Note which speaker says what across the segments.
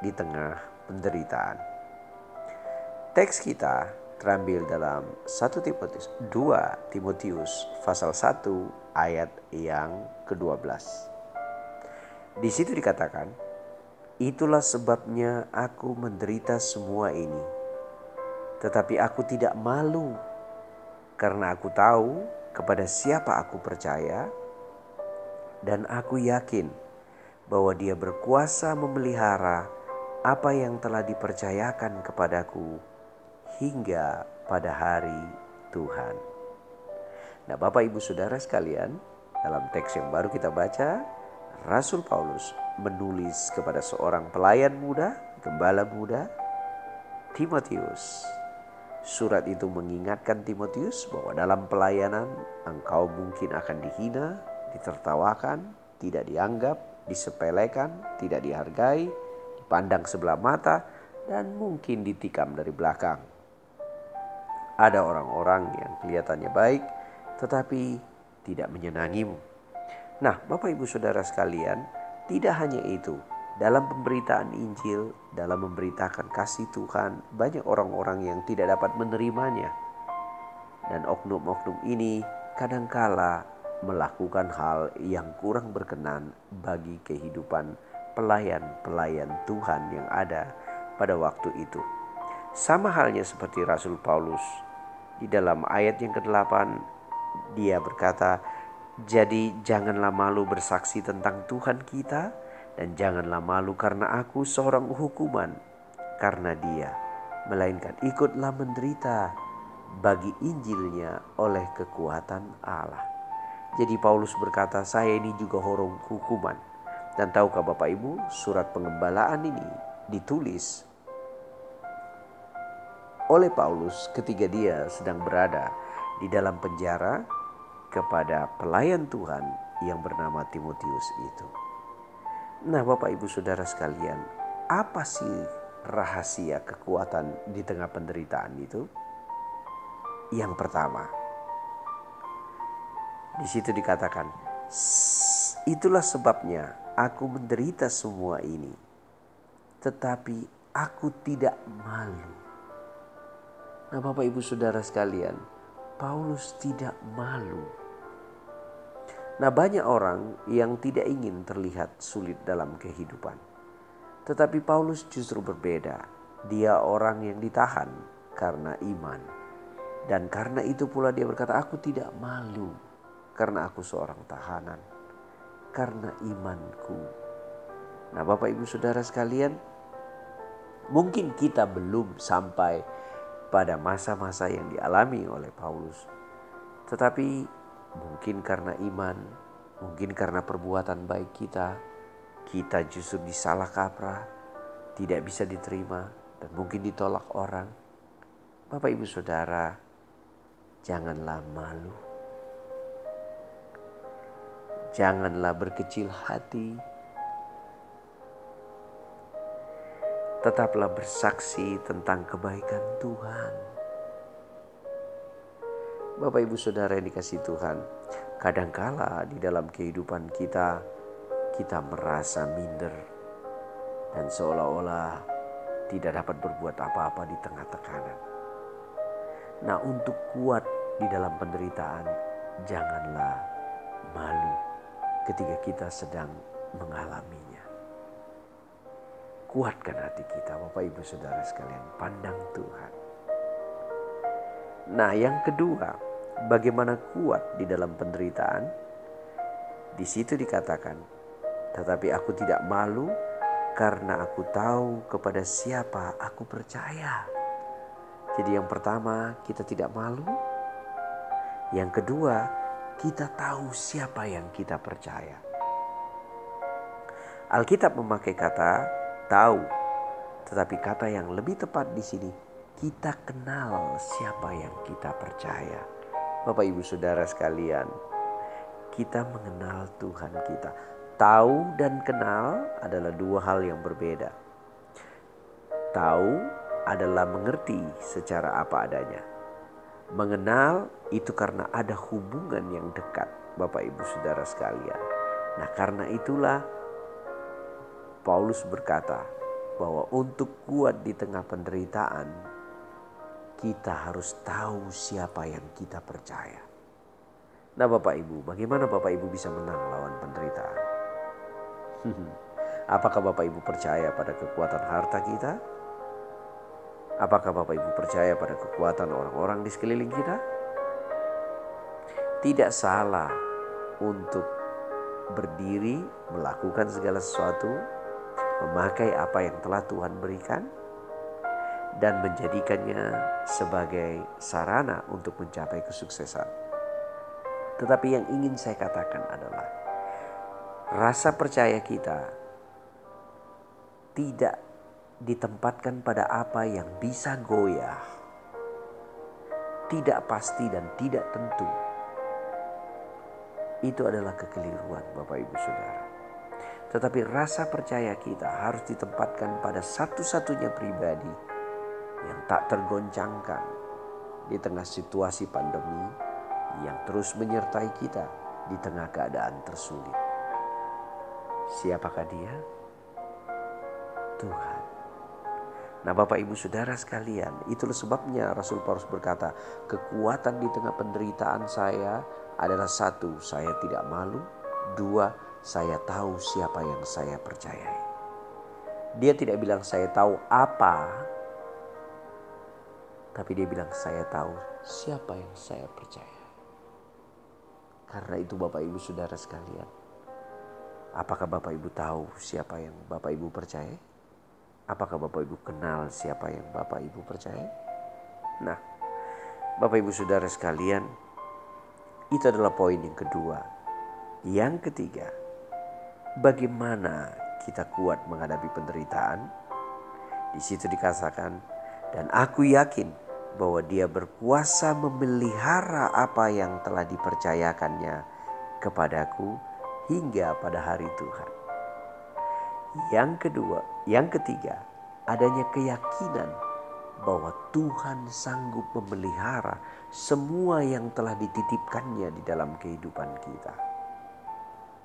Speaker 1: di tengah penderitaan. Teks kita terambil dalam 1 Timotius 2 Timotius pasal 1 ayat yang ke-12. Di situ dikatakan, "Itulah sebabnya aku menderita semua ini, tetapi aku tidak malu karena aku tahu kepada siapa aku percaya dan aku yakin bahwa Dia berkuasa memelihara apa yang telah dipercayakan kepadaku hingga pada hari Tuhan. Nah, Bapak Ibu Saudara sekalian, dalam teks yang baru kita baca, Rasul Paulus menulis kepada seorang pelayan muda, gembala muda, Timotius. Surat itu mengingatkan Timotius bahwa dalam pelayanan engkau mungkin akan dihina, ditertawakan, tidak dianggap, disepelekan, tidak dihargai, dipandang sebelah mata, dan mungkin ditikam dari belakang. Ada orang-orang yang kelihatannya baik, tetapi tidak menyenangimu. Nah, Bapak Ibu Saudara sekalian, tidak hanya itu. Dalam pemberitaan Injil, dalam memberitakan kasih Tuhan, banyak orang-orang yang tidak dapat menerimanya. Dan oknum-oknum ini kadangkala melakukan hal yang kurang berkenan bagi kehidupan pelayan-pelayan Tuhan yang ada pada waktu itu. Sama halnya seperti Rasul Paulus di dalam ayat yang ke-8 dia berkata, "Jadi janganlah malu bersaksi tentang Tuhan kita dan janganlah malu karena aku seorang hukuman karena dia, melainkan ikutlah menderita bagi Injilnya oleh kekuatan Allah." Jadi Paulus berkata, "Saya ini juga horong hukuman." Dan tahukah Bapak Ibu, surat pengembalaan ini ditulis oleh Paulus ketika dia sedang berada di dalam penjara kepada pelayan Tuhan yang bernama Timotius itu. Nah, Bapak Ibu Saudara sekalian, apa sih rahasia kekuatan di tengah penderitaan itu? Yang pertama, di situ dikatakan, itulah sebabnya Aku menderita semua ini, tetapi aku tidak malu. Nah, Bapak Ibu Saudara sekalian, Paulus tidak malu. Nah, banyak orang yang tidak ingin terlihat sulit dalam kehidupan, tetapi Paulus justru berbeda. Dia orang yang ditahan karena iman, dan karena itu pula dia berkata, "Aku tidak malu karena aku seorang tahanan." Karena imanku. Nah, Bapak Ibu Saudara sekalian, mungkin kita belum sampai pada masa-masa yang dialami oleh Paulus. Tetapi mungkin karena iman, mungkin karena perbuatan baik kita, kita justru disalah kaprah, tidak bisa diterima, dan mungkin ditolak orang. Bapak Ibu Saudara, janganlah malu Janganlah berkecil hati. Tetaplah bersaksi tentang kebaikan Tuhan. Bapak Ibu Saudara yang dikasih Tuhan, kadangkala di dalam kehidupan kita kita merasa minder dan seolah-olah tidak dapat berbuat apa-apa di tengah tekanan. Nah, untuk kuat di dalam penderitaan, janganlah malu ketika kita sedang mengalaminya. Kuatkan hati kita, Bapak Ibu Saudara sekalian, pandang Tuhan. Nah, yang kedua, bagaimana kuat di dalam penderitaan? Di situ dikatakan, "Tetapi aku tidak malu karena aku tahu kepada siapa aku percaya." Jadi, yang pertama, kita tidak malu. Yang kedua, kita tahu siapa yang kita percaya. Alkitab memakai kata tahu. Tetapi kata yang lebih tepat di sini, kita kenal siapa yang kita percaya. Bapak Ibu Saudara sekalian, kita mengenal Tuhan kita. Tahu dan kenal adalah dua hal yang berbeda. Tahu adalah mengerti secara apa adanya. Mengenal itu karena ada hubungan yang dekat, Bapak Ibu Saudara sekalian. Nah, karena itulah Paulus berkata bahwa untuk kuat di tengah penderitaan, kita harus tahu siapa yang kita percaya. Nah, Bapak Ibu, bagaimana Bapak Ibu bisa menang lawan penderitaan? Apakah Bapak Ibu percaya pada kekuatan harta kita? Apakah Bapak Ibu percaya pada kekuatan orang-orang di sekeliling kita? Tidak salah untuk berdiri, melakukan segala sesuatu, memakai apa yang telah Tuhan berikan, dan menjadikannya sebagai sarana untuk mencapai kesuksesan. Tetapi yang ingin saya katakan adalah rasa percaya kita tidak ditempatkan pada apa yang bisa goyah, tidak pasti dan tidak tentu. Itu adalah kekeliruan Bapak Ibu Saudara. Tetapi rasa percaya kita harus ditempatkan pada satu-satunya pribadi yang tak tergoncangkan di tengah situasi pandemi yang terus menyertai kita di tengah keadaan tersulit. Siapakah dia? Tuhan. Nah Bapak Ibu Saudara sekalian, itulah sebabnya Rasul Paulus berkata, kekuatan di tengah penderitaan saya adalah satu, saya tidak malu. Dua, saya tahu siapa yang saya percayai. Dia tidak bilang saya tahu apa, tapi dia bilang saya tahu siapa yang saya percaya. Karena itu Bapak Ibu Saudara sekalian, apakah Bapak Ibu tahu siapa yang Bapak Ibu percaya? Apakah Bapak Ibu kenal siapa yang Bapak Ibu percaya? Nah, Bapak Ibu Saudara sekalian, itu adalah poin yang kedua. Yang ketiga, bagaimana kita kuat menghadapi penderitaan? Di situ dikatakan, dan aku yakin bahwa dia berkuasa memelihara apa yang telah dipercayakannya kepadaku hingga pada hari Tuhan. Yang kedua, yang ketiga, adanya keyakinan bahwa Tuhan sanggup memelihara semua yang telah dititipkannya di dalam kehidupan kita.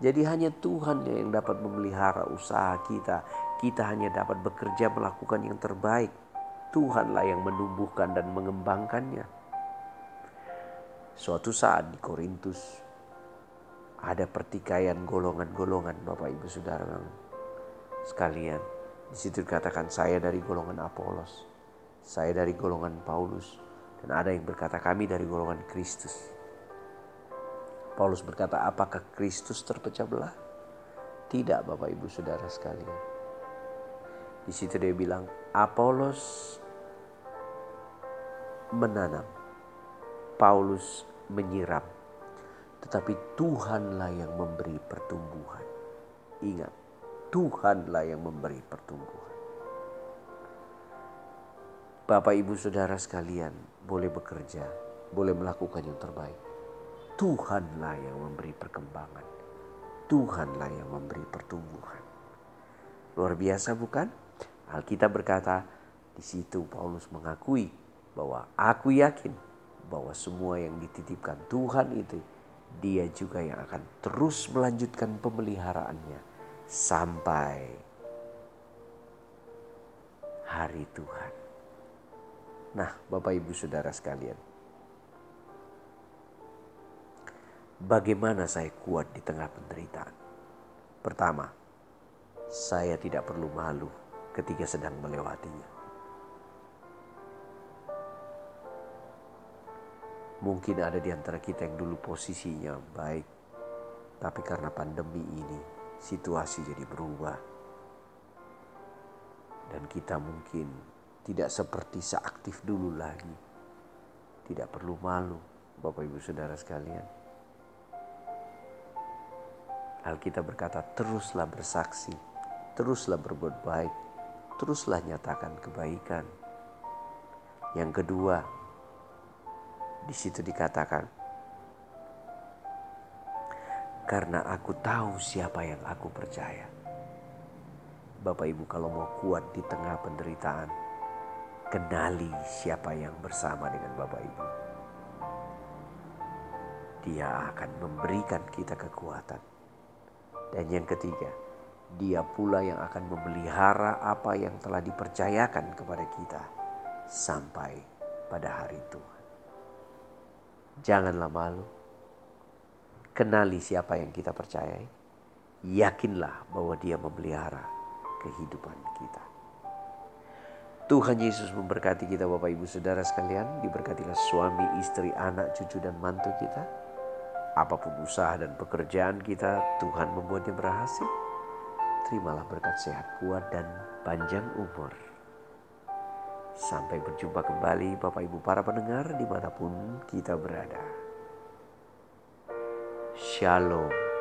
Speaker 1: Jadi hanya Tuhan yang dapat memelihara usaha kita. Kita hanya dapat bekerja melakukan yang terbaik. Tuhanlah yang menumbuhkan dan mengembangkannya. Suatu saat di Korintus ada pertikaian golongan-golongan Bapak Ibu Saudara sekalian. Di situ dikatakan saya dari golongan Apolos, saya dari golongan Paulus, dan ada yang berkata kami dari golongan Kristus. Paulus berkata, apakah Kristus terpecah belah? Tidak Bapak Ibu Saudara sekalian. Di situ dia bilang, Apolos menanam, Paulus menyiram, tetapi Tuhanlah yang memberi pertumbuhan. Ingat, Tuhanlah yang memberi pertumbuhan. Bapak, ibu, saudara sekalian, boleh bekerja, boleh melakukan yang terbaik. Tuhanlah yang memberi perkembangan, Tuhanlah yang memberi pertumbuhan. Luar biasa, bukan? Alkitab berkata, di situ Paulus mengakui bahwa aku yakin bahwa semua yang dititipkan Tuhan itu, Dia juga yang akan terus melanjutkan pemeliharaannya sampai hari Tuhan. Nah, Bapak Ibu Saudara sekalian, bagaimana saya kuat di tengah penderitaan? Pertama, saya tidak perlu malu ketika sedang melewatinya. Mungkin ada di antara kita yang dulu posisinya baik, tapi karena pandemi ini situasi jadi berubah. Dan kita mungkin tidak seperti seaktif dulu lagi. Tidak perlu malu, Bapak Ibu Saudara sekalian. Alkitab berkata, teruslah bersaksi, teruslah berbuat baik. teruslah nyatakan kebaikan. Yang kedua, di situ dikatakan, karena aku tahu siapa yang aku percaya. Bapak Ibu kalau mau kuat di tengah penderitaan, kenali siapa yang bersama dengan Bapak Ibu. Dia akan memberikan kita kekuatan. Dan yang ketiga, dia pula yang akan memelihara apa yang telah dipercayakan kepada kita sampai pada hari Tuhan. Janganlah malu. Kenali siapa yang kita percayai. Yakinlah bahwa dia memelihara kehidupan kita. Tuhan Yesus memberkati kita Bapak Ibu Saudara sekalian. Diberkatilah suami, istri, anak, cucu dan mantu kita. Apa pun usaha dan pekerjaan kita, Tuhan membuatnya berhasil. Terimalah berkat sehat, kuat, dan panjang umur. Sampai berjumpa kembali Bapak Ibu para pendengar di mana pun kita berada. 家喽。